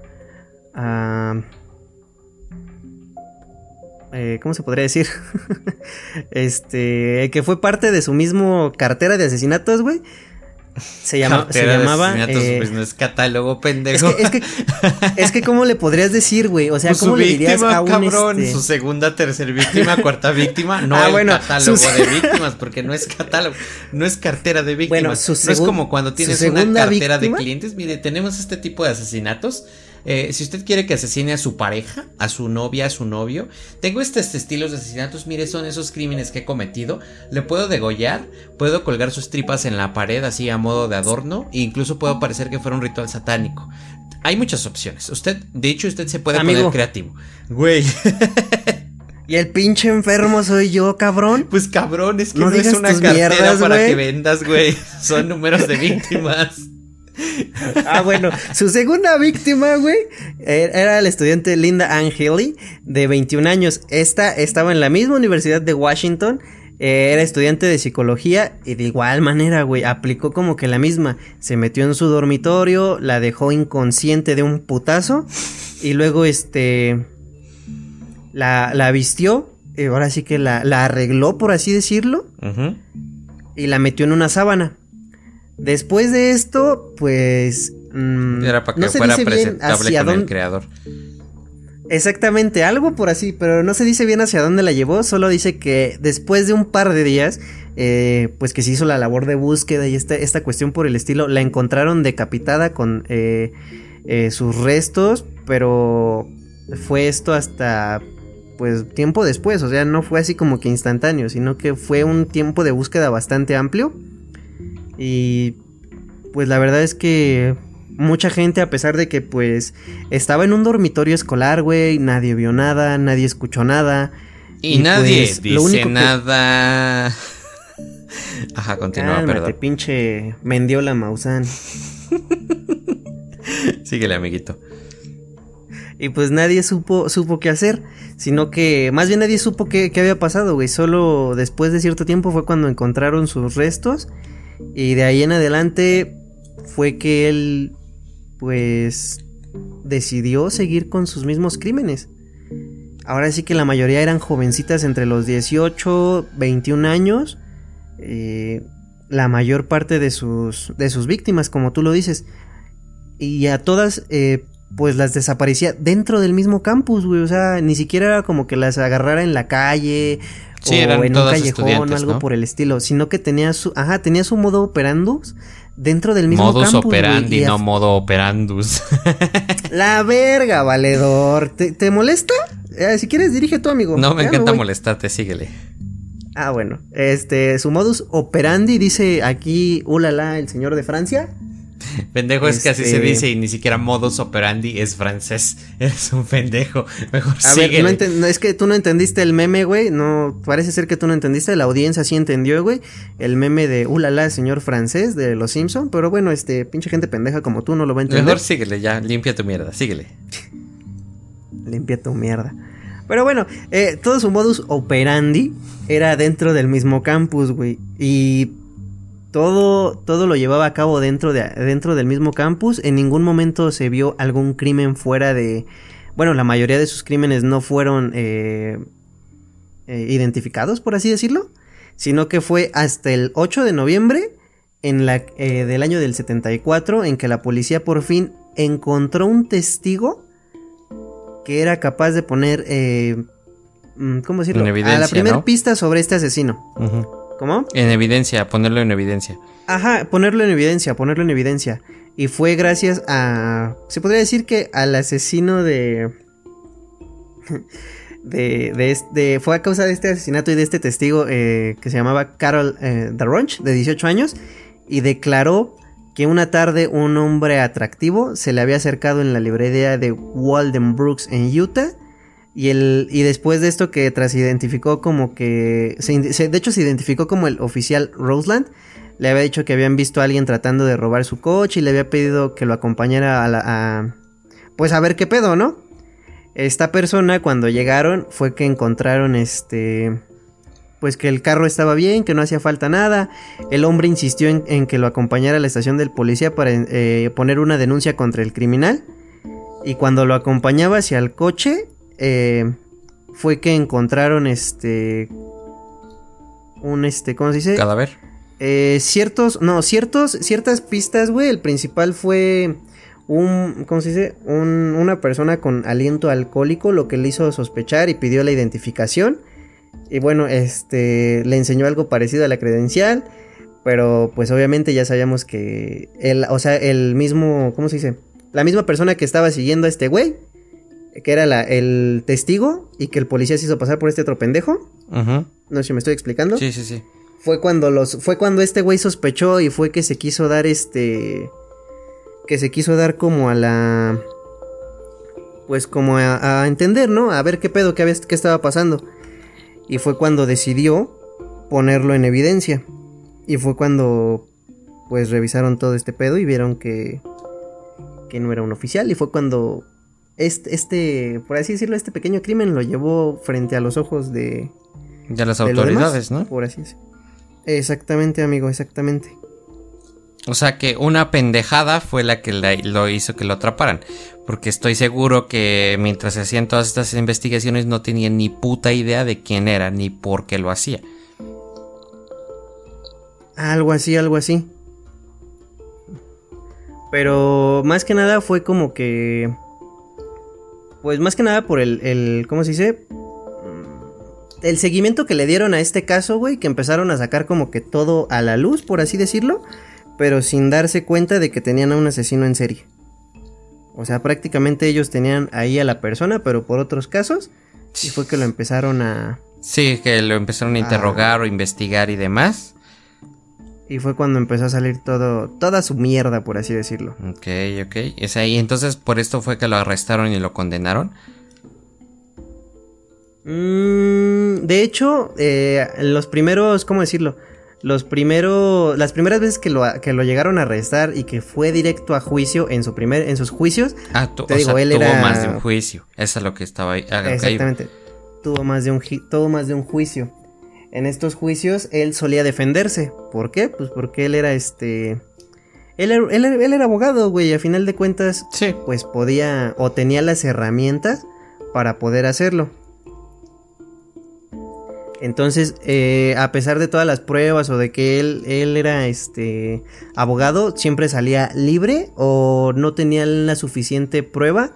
a ¿cómo se podría decir? [LAUGHS] este, que fue parte de su mismo cartera de asesinatos, güey. Se, llama, se llamaba. Eh, pues no es catálogo, pendejo. Es que, es que, ¿cómo le podrías decir, güey? O sea, pues ¿cómo le dirías a un cabrón, este? Su segunda, tercera víctima, [LAUGHS] cuarta víctima. No ah, bueno, catálogo de víctimas, porque no es catálogo, no es cartera de víctimas. Bueno, su no es como cuando tienes una cartera de clientes. Mire, tenemos este tipo de asesinatos eh, si usted quiere que asesine a su pareja, a su novia, a su novio, tengo estos estilos de asesinatos, mire, son esos crímenes que he cometido, le puedo degollar, puedo colgar sus tripas en la pared así a modo de adorno, e incluso puedo parecer que fuera un ritual satánico. Hay muchas opciones. Usted, de hecho, usted se puede poner creativo. Güey. ¿Y el pinche enfermo soy yo, cabrón? Pues cabrón, es que no, es una cartera para que vendas, güey. Son números de víctimas. Ah, bueno, su segunda víctima, güey, er, era la estudiante Linda Angeli, de 21 años. Esta estaba en la misma universidad de Washington. Eh, era estudiante de psicología y de igual manera, güey, aplicó como que la misma. Se metió en su dormitorio, la dejó inconsciente de un putazo y luego, este, la, la vistió. Y ahora sí que la, la arregló, por así decirlo. Y la metió en una sábana. Después de esto, pues. Mm, Era para que no fuera presentable con el creador. Exactamente, algo por así, pero no se dice bien hacia dónde la llevó, solo dice que después de un par de días, eh, pues que se hizo la labor de búsqueda y esta, esta cuestión por el estilo, la encontraron decapitada con eh, eh, sus restos, pero fue esto hasta pues tiempo después, o sea, no fue así como que instantáneo, sino que fue un tiempo de búsqueda bastante amplio. Y pues la verdad es que mucha gente, a pesar de que pues estaba en un dormitorio escolar, güey, nadie vio nada, nadie escuchó nada. Y, nadie pues, dice nada. [LAUGHS] Ajá, continúa, Cálmate, perdón. pinche Mendiola Maussan. [LAUGHS] Síguele, amiguito. Y pues nadie supo, supo qué hacer, sino que más bien nadie supo qué, qué había pasado, güey. Solo después de cierto tiempo fue cuando encontraron sus restos y de ahí en adelante fue que él, pues, decidió seguir con sus mismos crímenes. Ahora sí que la mayoría eran jovencitas entre los 18, 21 años. Eh, la mayor parte de sus, de sus víctimas, como tú lo dices. Y a todas, eh, pues las desaparecía dentro del mismo campus, güey. O sea, ni siquiera era como que las agarrara en la calle o en un callejón o algo por el estilo, sino que tenía su, ajá, tenía su modo operandus dentro del mismo Modus operandi, no modo operandus. [LAUGHS] La verga, valedor. ¿Te, molesta? Eh, si quieres, dirige tú, amigo. No, me encanta molestarte, síguele. Ah, bueno. Este, su modus operandi dice aquí, ulala, el señor de Francia. [LAUGHS] Pendejo es que así se este, dice y ni siquiera modus operandi es francés. [LAUGHS] Eres un pendejo. Mejor A ver, es que tú no entendiste el meme, güey. No, parece ser que tú no entendiste. La audiencia sí entendió, güey. El meme de ulala, señor francés de los Simpson. Pero bueno, este pinche gente pendeja como tú no lo va a entender. Mejor síguele ya, limpia tu mierda, síguele. [LAUGHS] limpia tu mierda. Pero bueno, eh, todo su modus operandi era dentro del mismo campus, güey. Y todo, todo lo llevaba a cabo dentro, de, dentro del mismo campus. En ningún momento se vio algún crimen fuera de... Bueno, la mayoría de sus crímenes no fueron eh, eh, identificados, por así decirlo. Sino que fue hasta el 8 de noviembre en la, eh, del año del 74 en que la policía por fin encontró un testigo que era capaz de poner... Mm, ¿Cómo decirlo? a la primera pista sobre este asesino. ¿Cómo? En evidencia, ponerlo en evidencia. Ajá, ponerlo en evidencia, ponerlo en evidencia. Y fue gracias a. Se podría decir que al asesino de. [LAUGHS] De, de, este, fue a causa de este asesinato y de este testigo eh, que se llamaba Carol eh, Darronch, de 18 años, y declaró que una tarde un hombre atractivo se le había acercado en la librería de Walden Brooks en Utah y, el, y después de esto que tras identificó como que... De hecho se identificó como el oficial Roseland. Le había dicho que habían visto a alguien tratando de robar su coche y le había pedido que lo acompañara a la... pues a ver qué pedo, ¿no? Esta persona cuando llegaron fue que encontraron este pues que el carro estaba bien, que no hacía falta nada. El hombre insistió en, que lo acompañara a la estación del policía para eh, poner una denuncia contra el criminal. Y cuando lo acompañaba hacia el coche, eh, fue que encontraron este... Un este, ¿cómo se dice? Cadáver. Eh, ciertos, no, ciertos, ciertas pistas, güey. El principal fue un, ¿cómo se dice? Un, una persona con aliento alcohólico, lo que le hizo sospechar y pidió la identificación. Y bueno, este le enseñó algo parecido a la credencial, pero pues obviamente ya sabíamos que el, o sea, el mismo, ¿cómo se dice? La misma persona que estaba siguiendo a este güey, que era la, el testigo y que el policía se hizo pasar por este otro pendejo. No sé si me estoy explicando. Sí, sí, sí. Fue cuando los fue cuando este güey sospechó y fue que se quiso dar este que se quiso dar como a la pues como a, a entender, ¿no? A ver qué pedo, qué, qué estaba pasando. Y fue cuando decidió ponerlo en evidencia. Y fue cuando pues revisaron todo este pedo y vieron que que no era un oficial y fue cuando este, este por así decirlo, este pequeño crimen lo llevó frente a los ojos de de las autoridades, ¿no? Por así decirlo. Exactamente, amigo, exactamente. O sea que una pendejada fue la que lo hizo que lo atraparan. Porque estoy seguro que mientras se hacían todas estas investigaciones no tenían ni puta idea de quién era ni por qué lo hacía. Algo así, algo así. Pero más que nada fue como que... Pues más que nada por el, el ¿cómo se dice? El seguimiento que le dieron a este caso, güey, que empezaron a sacar como que todo a la luz, por así decirlo pero sin darse cuenta de que tenían a un asesino en serie. O sea, prácticamente ellos tenían ahí a la persona, pero por otros casos, y fue que lo empezaron a... Sí, que lo empezaron a interrogar o investigar y demás. Y fue cuando empezó a salir todo, toda su mierda, por así decirlo. Ok, ok. Es ahí, entonces por esto fue que lo arrestaron y lo condenaron. Mm, de hecho, eh, los primeros, ¿cómo decirlo? los primeros, las primeras veces que lo, que lo llegaron a arrestar y que fue directo a juicio en su primer, en sus juicios. Ah, te digo, él tuvo más de un juicio. Eso es lo que estaba ahí. Exactamente. Tuvo más de un, tuvo más de un juicio. En estos juicios él solía defenderse. ¿Por qué? Pues porque él era este. Él, él, él era abogado, güey. A final de cuentas, sí. pues podía o tenía las herramientas para poder hacerlo. Entonces, eh, a pesar de todas las pruebas o de que él, él era este abogado, siempre salía libre o no tenía la suficiente prueba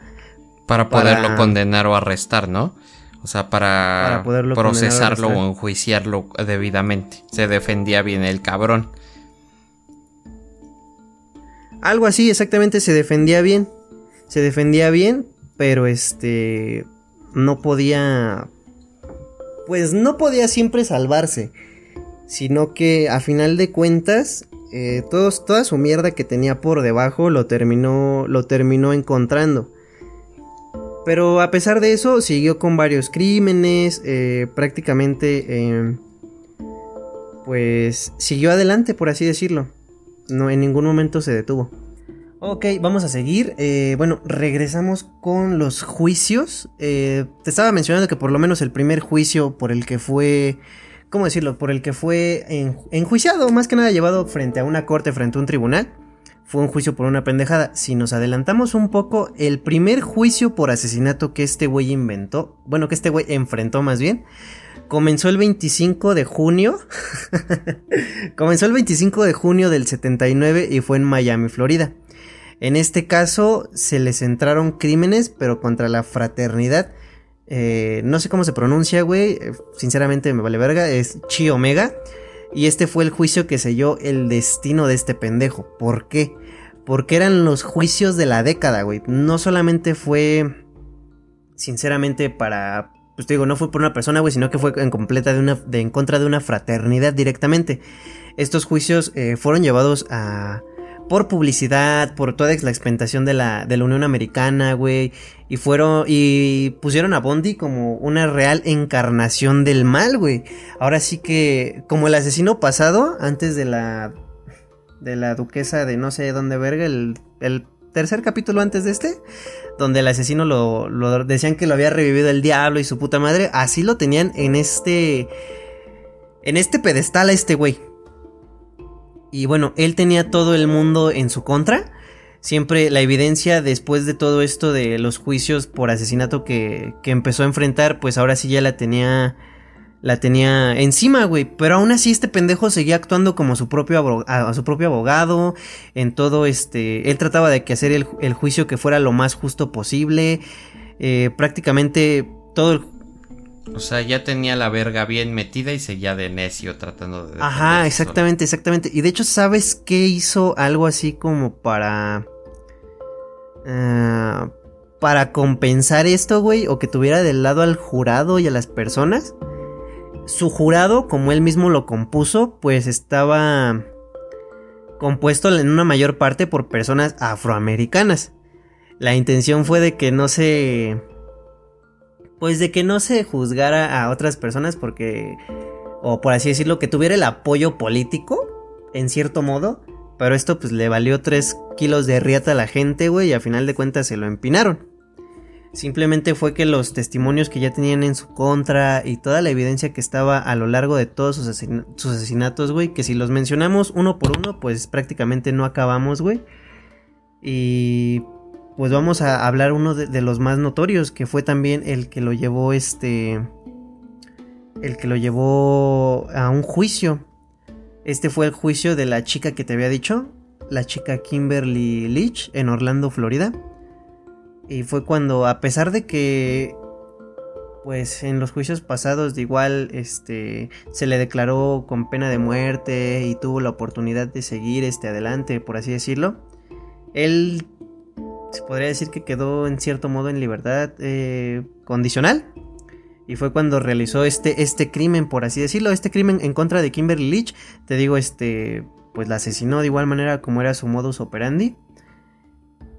para poderlo condenar o arrestar, ¿no? O sea, para, procesarlo o enjuiciarlo debidamente. Se defendía bien el cabrón. Algo así, exactamente, se defendía bien. Se defendía bien, pero este no podía pues no podía siempre salvarse, sino que a final de cuentas, eh, toda su mierda que tenía por debajo lo terminó, lo terminó encontrando. Pero a pesar de eso, siguió con varios crímenes, eh, prácticamente, em, pues siguió adelante, por así decirlo. No, en ningún momento se detuvo. Ok, vamos a seguir. Eh, bueno, regresamos con los juicios. Eh, te estaba mencionando que por lo menos el primer juicio por el que fue, ¿cómo decirlo? Por el que fue enjuiciado, más que nada llevado frente a una corte, frente a un tribunal, fue un juicio por una pendejada. Si nos adelantamos un poco, el primer juicio por asesinato que este güey inventó, bueno, que este güey enfrentó más bien, comenzó el 25 de junio. [LAUGHS] comenzó el 25 de junio del 79 y fue en Miami, Florida. En este caso se les entraron crímenes, pero contra la fraternidad. Eh, no sé cómo se pronuncia, güey. Eh, sinceramente me vale verga. Es Chi Omega. Y este fue el juicio que selló el destino de este pendejo. ¿Por qué? Porque eran los juicios de la década, güey. No solamente fue. Sinceramente, para. Pues te digo, no fue por una persona, güey, sino que fue en completa de una. De, en contra de una fraternidad directamente. Estos juicios eh, fueron llevados a por publicidad, por toda la experimentación de la, de la Unión Americana, güey. Y fueron, y pusieron a Bondi como una real encarnación del mal, güey. Ahora sí que, como el asesino pasado, antes de la, de la duquesa de no sé dónde verga, el, el tercer capítulo antes de este, donde el asesino lo, lo decían que lo había revivido el diablo y su puta madre, así lo tenían en este en este pedestal a este güey. Y bueno, él tenía todo el mundo en su contra. Siempre la evidencia después de todo esto de los juicios por asesinato que, que empezó a enfrentar, pues ahora sí ya la tenía la tenía encima, güey. Pero aún así este pendejo seguía actuando como su propio, a, su propio abogado. En todo este... Él trataba de que hacer el, juicio que fuera lo más justo posible. Eh, prácticamente todo el... O sea, ya tenía la verga bien metida y seguía de necio tratando de... Ajá, exactamente, exactamente. Y de hecho, ¿sabes qué hizo algo así como para... Ah, para compensar esto, güey, o que tuviera del lado al jurado y a las personas. Su jurado, como él mismo lo compuso, pues estaba compuesto en una mayor parte por personas afroamericanas. La intención fue de que no se... Pues de que no se juzgara a otras personas porque... O por así decirlo, que tuviera el apoyo político, en cierto modo. Pero esto pues le valió 3 kilos de riata a la gente, güey, y a final de cuentas se lo empinaron. Simplemente fue que los testimonios que ya tenían en su contra y toda la evidencia que estaba a lo largo de todos sus, asesinatos, güey, que si los mencionamos uno por uno, pues prácticamente no acabamos, güey. Y pues vamos a hablar uno de, los más notorios, que fue también el que lo llevó este... El que lo llevó a un juicio. Este fue el juicio de la chica que te había dicho, la chica Kimberly Leach en Orlando, Florida. Y fue cuando, a pesar de que, pues en los juicios pasados de igual, este, se le declaró con pena de muerte y tuvo la oportunidad de seguir, este, adelante, por así decirlo, él se podría decir que quedó en cierto modo en libertad eh, condicional. Y fue cuando realizó este, este crimen, por así decirlo, este crimen en contra de Kimberly Leach. Te digo, este, pues la asesinó de igual manera como era su modus operandi.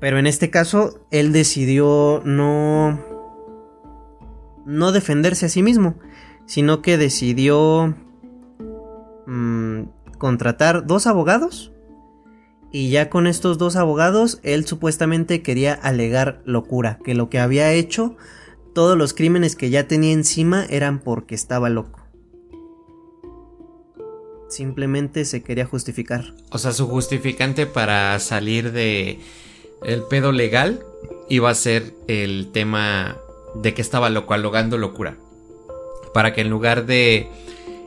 Pero en este caso, él decidió no. no defenderse a sí mismo. Sino que decidió. Mm, contratar dos abogados. Y ya con estos dos abogados, él supuestamente quería alegar locura. Que lo que había hecho, todos los crímenes que ya tenía encima eran porque estaba loco. Simplemente se quería justificar. O sea, su justificante para salir de el pedo legal iba a ser el tema de que estaba loco, alogando locura. Para que en lugar de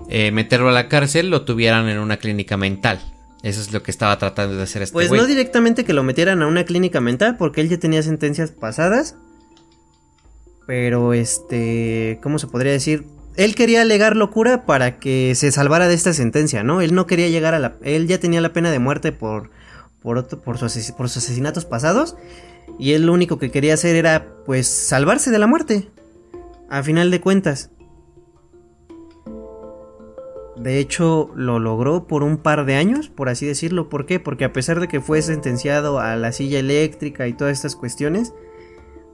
eh, meterlo a la cárcel, lo tuvieran en una clínica mental. Eso es lo que estaba tratando de hacer este Pues no directamente que lo metieran a una clínica mental, porque él ya tenía sentencias pasadas. Pero este, ¿cómo se podría decir? Él quería alegar locura para que se salvara de esta sentencia, ¿no? Él no quería llegar a la... Él ya tenía la pena de muerte por por, por, sus, por sus asesinatos pasados. Y él lo único que quería hacer era, pues, salvarse de la muerte. A final de cuentas. De hecho, lo logró por un par de años, por así decirlo. ¿Por qué? Porque a pesar de que fue sentenciado a la silla eléctrica y todas estas cuestiones,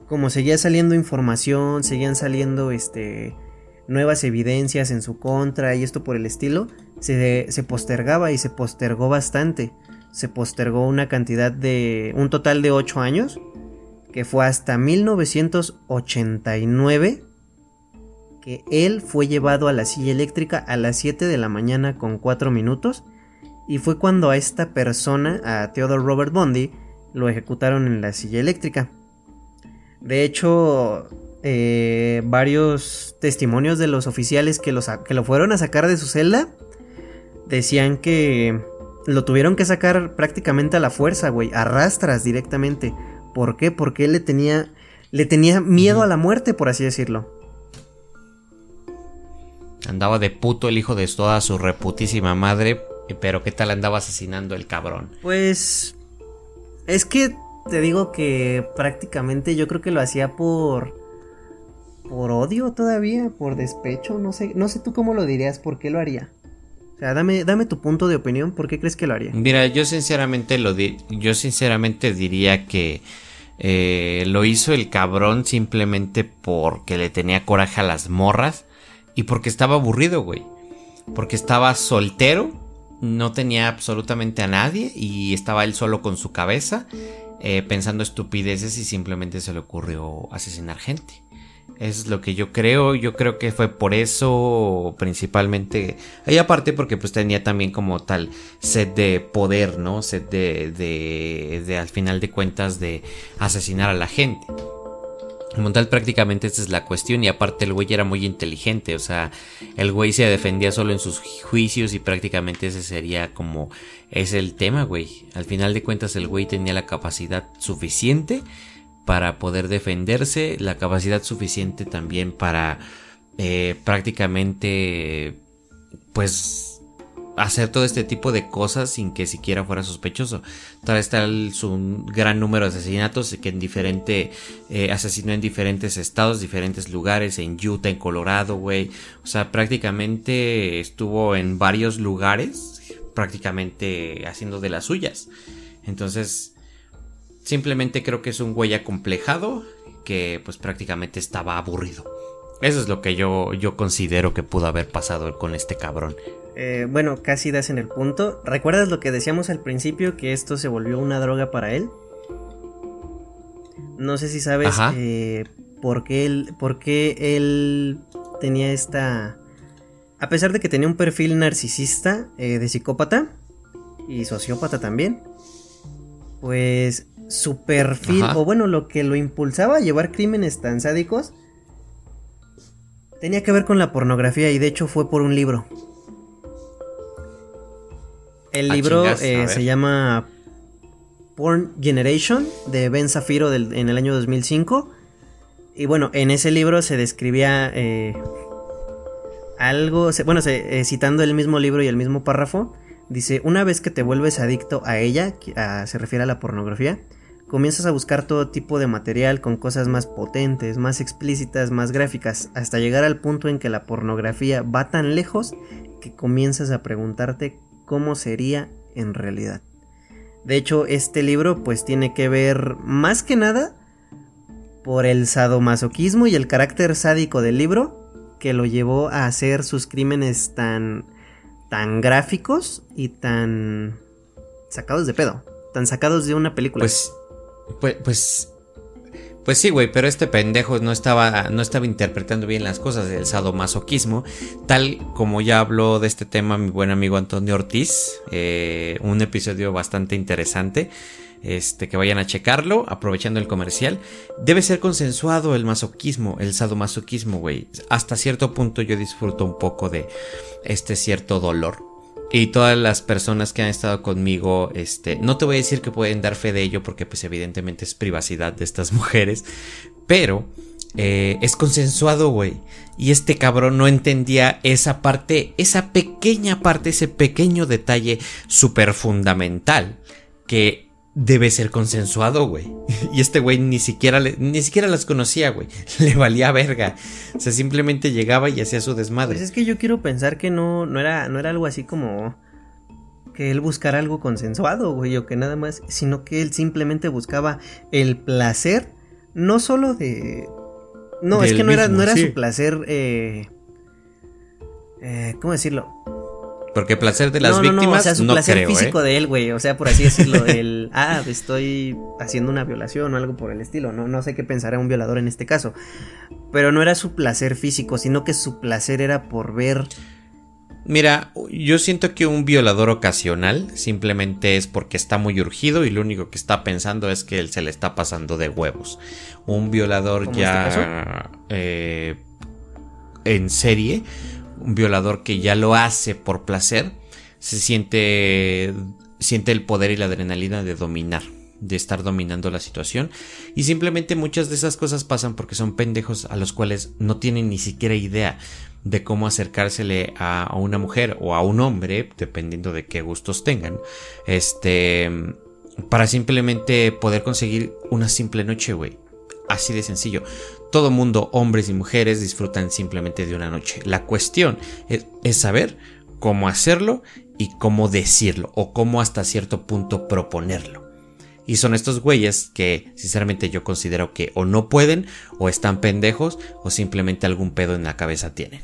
como seguía saliendo información, seguían saliendo este nuevas evidencias en su contra y esto por el estilo, se, se postergaba y se postergó bastante se postergó una cantidad de un total de 8 años, que fue hasta 1989 que él fue llevado a la silla eléctrica a las 7 de la mañana con 4 minutos y fue cuando a esta persona, a Theodore Robert Bundy, lo ejecutaron en la silla eléctrica. De hecho, eh, varios testimonios de los oficiales que, los, que lo fueron a sacar de su celda decían que lo tuvieron que sacar prácticamente a la fuerza, güey, arrastras directamente. ¿Por qué? Porque él le tenía le tenía miedo a la muerte, por así decirlo. Andaba de puto el hijo de toda su reputísima madre, pero ¿qué tal andaba asesinando el cabrón? Pues es que te digo que prácticamente yo creo que lo hacía por por odio todavía, por despecho, no sé, no sé tú cómo lo dirías, ¿por qué lo haría? O sea, dame, dame tu punto de opinión, ¿por qué crees que lo haría? Mira, yo sinceramente lo di yo sinceramente diría que eh, lo hizo el cabrón simplemente porque le tenía coraje a las morras y porque estaba aburrido, güey. Porque estaba soltero, no tenía absolutamente a nadie y estaba él solo con su cabeza eh, pensando estupideces y simplemente se le ocurrió asesinar gente. Es lo que yo creo, yo creo que fue por eso principalmente, y aparte porque pues tenía también como tal sed de poder, ¿no? Sed de, de, de al final de cuentas de asesinar a la gente. Como tal, prácticamente esta es la cuestión. Y aparte, el güey era muy inteligente. O sea, el güey se defendía solo en sus juicios. Y prácticamente ese sería como. Es el tema, güey. Al final de cuentas, el güey tenía la capacidad suficiente para poder defenderse. La capacidad suficiente también para. Eh, prácticamente. Pues hacer todo este tipo de cosas sin que siquiera fuera sospechoso. Todavía está su gran número de asesinatos que en diferente eh, asesinó en diferentes estados, diferentes lugares, en Utah, en Colorado, güey. O sea, prácticamente estuvo en varios lugares, prácticamente haciendo de las suyas. Entonces, simplemente creo que es un güey acomplejado que pues prácticamente estaba aburrido. Eso es lo que yo, yo considero que pudo haber pasado con este cabrón. Eh, bueno, casi das en el punto. ¿Recuerdas lo que decíamos al principio, que esto se volvió una droga para él? No sé si sabes eh, por, qué él, por qué él tenía esta... A pesar de que tenía un perfil narcisista eh, de psicópata y sociópata también, pues su perfil, o bueno, lo que lo impulsaba a llevar crímenes tan sádicos, tenía que ver con la pornografía y de hecho fue por un libro. El ah, libro eh, se llama Porn Generation de Ben Zafiro en el año 2005. Y bueno, en ese libro se describía eh, algo, bueno, eh, citando el mismo libro y el mismo párrafo, dice, una vez que te vuelves adicto a ella, se refiere a la pornografía, comienzas a buscar todo tipo de material con cosas más potentes, más explícitas, más gráficas, hasta llegar al punto en que la pornografía va tan lejos que comienzas a preguntarte cómo sería en realidad. De hecho, este libro pues tiene que ver más que nada por el sadomasoquismo y el carácter sádico del libro que lo llevó a hacer sus crímenes tan tan gráficos y tan sacados de pedo, tan sacados de una película. Pues pues pues pues sí, güey, pero este pendejo no estaba, no estaba interpretando bien las cosas del sadomasoquismo, tal como ya habló de este tema mi buen amigo Antonio Ortiz, eh, un episodio bastante interesante. Este, que vayan a checarlo, aprovechando el comercial. Debe ser consensuado el masoquismo, el sadomasoquismo, güey. Hasta cierto punto yo disfruto un poco de este cierto dolor. Y todas las personas que han estado conmigo, este, no te voy a decir que pueden dar fe de ello porque pues evidentemente es privacidad de estas mujeres, pero eh, es consensuado, güey. Y este cabrón no entendía esa parte, esa pequeña parte, ese pequeño detalle súper fundamental que debe ser consensuado, güey. Y este güey ni siquiera, ni siquiera las conocía, güey. [LAUGHS] Le valía verga. O sea, simplemente llegaba y hacía su desmadre. Pues es que yo quiero pensar que no, no, era, no era algo así como que él buscara algo consensuado, güey, o que nada más, sino que él simplemente buscaba el placer, no solo de... No, es que no era, no era su placer... Eh, eh, ¿Cómo decirlo? Porque placer de las no, víctimas. No, no, o sea, su placer físico ¿eh? de él, güey. O sea, por así decirlo, el. [LAUGHS] Ah, estoy haciendo una violación o algo por el estilo. No, no sé qué pensará un violador en este caso. Pero no era su placer físico, sino que su placer era por ver. Mira, yo siento que un violador ocasional simplemente es porque está muy urgido y lo único que está pensando es que él se le está pasando de huevos. Un violador este ya eh, en serie un violador que ya lo hace por placer, se siente, siente el poder y la adrenalina de dominar, de estar dominando la situación. Y simplemente muchas de esas cosas pasan porque son pendejos a los cuales no tienen ni siquiera idea de cómo acercársele a, una mujer o a un hombre, dependiendo de qué gustos tengan, este, para simplemente poder conseguir una simple noche, güey. Así de sencillo todo mundo, hombres y mujeres, disfrutan simplemente de una noche. La cuestión es, saber cómo hacerlo y cómo decirlo, o cómo hasta cierto punto proponerlo. Y son estos güeyes que sinceramente yo considero que o no pueden, o están pendejos, o simplemente algún pedo en la cabeza tienen.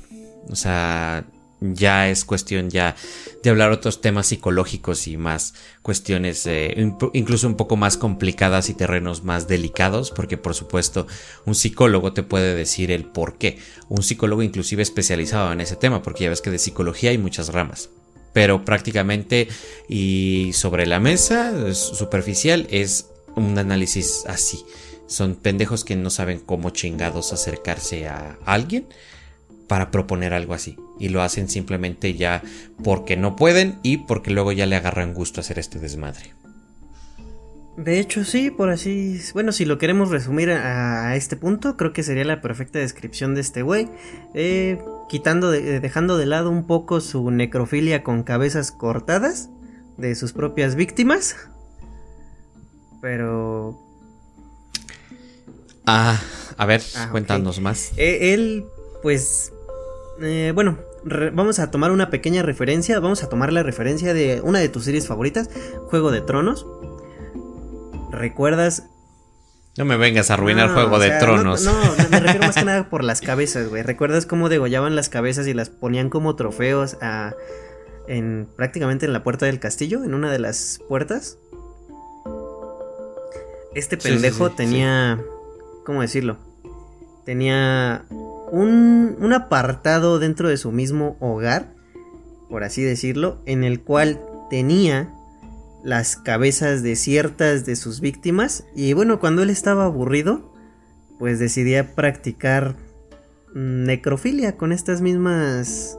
O sea, ya es cuestión ya de hablar otros temas psicológicos y más cuestiones eh, incluso un poco más complicadas y terrenos más delicados porque por supuesto un psicólogo te puede decir el por qué. Un psicólogo inclusive especializado en ese tema porque ya ves que de psicología hay muchas ramas. Pero prácticamente y sobre la mesa superficial es un análisis así. Son pendejos que no saben cómo chingados acercarse a alguien para proponer algo así. Y lo hacen simplemente ya porque no pueden y porque luego ya le agarran gusto hacer este desmadre. De hecho, sí, por así. Bueno, si lo queremos resumir a, este punto, creo que sería la perfecta descripción de este güey. Eh, quitando, dejando de lado un poco su necrofilia con cabezas cortadas de sus propias víctimas. Pero. Ah, a ver, ah, cuéntanos más. Eh, él, pues, eh, bueno, vamos a tomar una pequeña referencia. Vamos a tomar la referencia de una de tus series favoritas, Juego de Tronos. ¿Recuerdas? No me vengas a arruinar Juego de Tronos. No, me refiero más que [LAUGHS] nada por las cabezas, güey. ¿Recuerdas cómo degollaban las cabezas y las ponían como trofeos a, en prácticamente en la puerta del castillo, en una de las puertas? Este pendejo tenía, ¿cómo decirlo? Tenía un, apartado dentro de su mismo hogar, por así decirlo, en el cual tenía las cabezas de ciertas de sus víctimas y bueno, cuando él estaba aburrido, pues decidía practicar necrofilia con estas mismas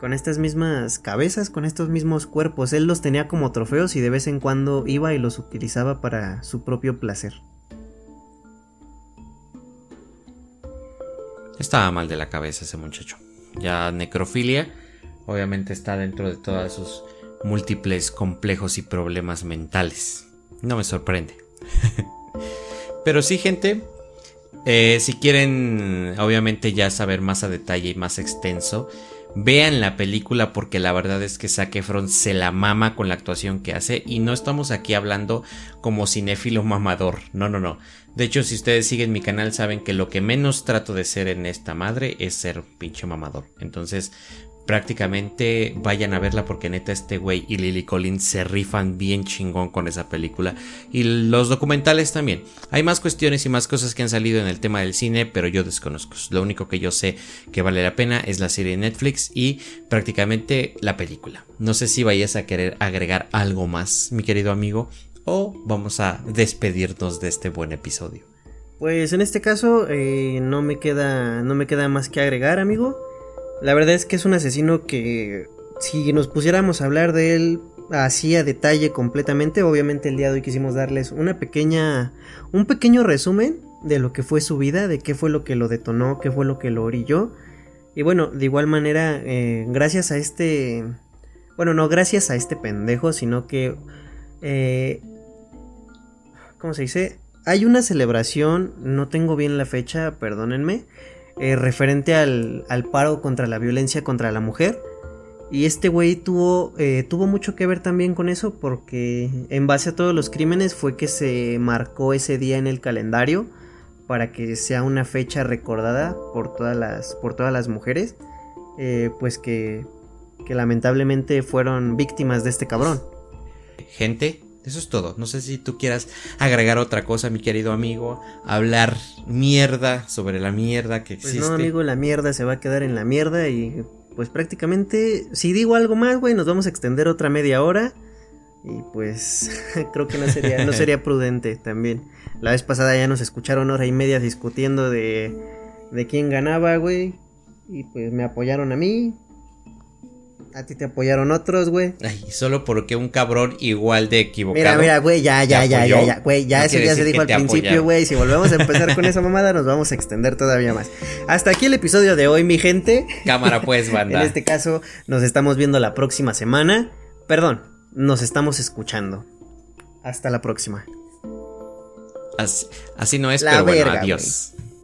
con estas mismas cabezas, con estos mismos cuerpos. Él los tenía como trofeos y de vez en cuando iba y los utilizaba para su propio placer. Estaba mal de la cabeza ese muchacho. Ya necrofilia, obviamente está dentro de todos sus múltiples complejos y problemas mentales. No me sorprende. [LAUGHS] Pero sí, gente, eh, si quieren, obviamente ya saber más a detalle y más extenso, vean la película porque la verdad es que Zac se la mama con la actuación que hace y no estamos aquí hablando como cinéfilo mamador, no, no, no. De hecho, si ustedes siguen mi canal saben que lo que menos trato de ser en esta madre es ser pinche mamador. Entonces, prácticamente vayan a verla porque neta este güey y Lily Collins se rifan bien chingón con esa película y los documentales también. Hay más cuestiones y más cosas que han salido en el tema del cine, pero yo desconozco. Lo único que yo sé que vale la pena es la serie de Netflix y prácticamente la película. No sé si vayas a querer agregar algo más, mi querido amigo, o vamos a despedirnos de este buen episodio. Pues en este caso eh, no me queda no me queda más que agregar, amigo. La verdad es que es un asesino que si nos pusiéramos a hablar de él así a detalle completamente, obviamente el día de hoy quisimos darles una pequeña un pequeño resumen de lo que fue su vida, de qué fue lo que lo detonó, qué fue lo que lo orilló. Y bueno, de igual manera, eh, gracias a este... Bueno, no gracias a este pendejo, sino que eh, ¿cómo se dice? Hay una celebración, no tengo bien la fecha, perdónenme, eh, referente al, paro contra la violencia contra la mujer. Y este güey tuvo, eh, tuvo mucho que ver también con eso porque en base a todos los crímenes fue que se marcó ese día en el calendario para que sea una fecha recordada por todas las, por todas las mujeres, eh, pues que, que lamentablemente fueron víctimas de este cabrón. Gente, eso es todo. No sé si tú quieras agregar otra cosa, mi querido amigo. Hablar mierda sobre la mierda que existe. Pues no, amigo, la mierda se va a quedar en la mierda y pues prácticamente, si digo algo más, güey, nos vamos a extender otra media hora. Y pues [LAUGHS] creo que no sería, no [LAUGHS] sería prudente también. La vez pasada ya nos escucharon hora y media discutiendo de, de quién ganaba, güey. Y pues me apoyaron a mí, a ti te apoyaron otros, güey. Ay, solo porque un cabrón igual de equivocado. Mira, mira, güey, ya, ya, ya, ya, ya, güey, ya eso ya se dijo al principio, güey. Si volvemos a empezar con esa mamada, nos vamos a extender todavía más. Hasta aquí el episodio de hoy, mi gente. Cámara, pues, [LAUGHS] banda. en este caso, nos estamos viendo la próxima semana. Perdón, nos estamos escuchando. Hasta la próxima. Así, no es, pero bueno, adiós.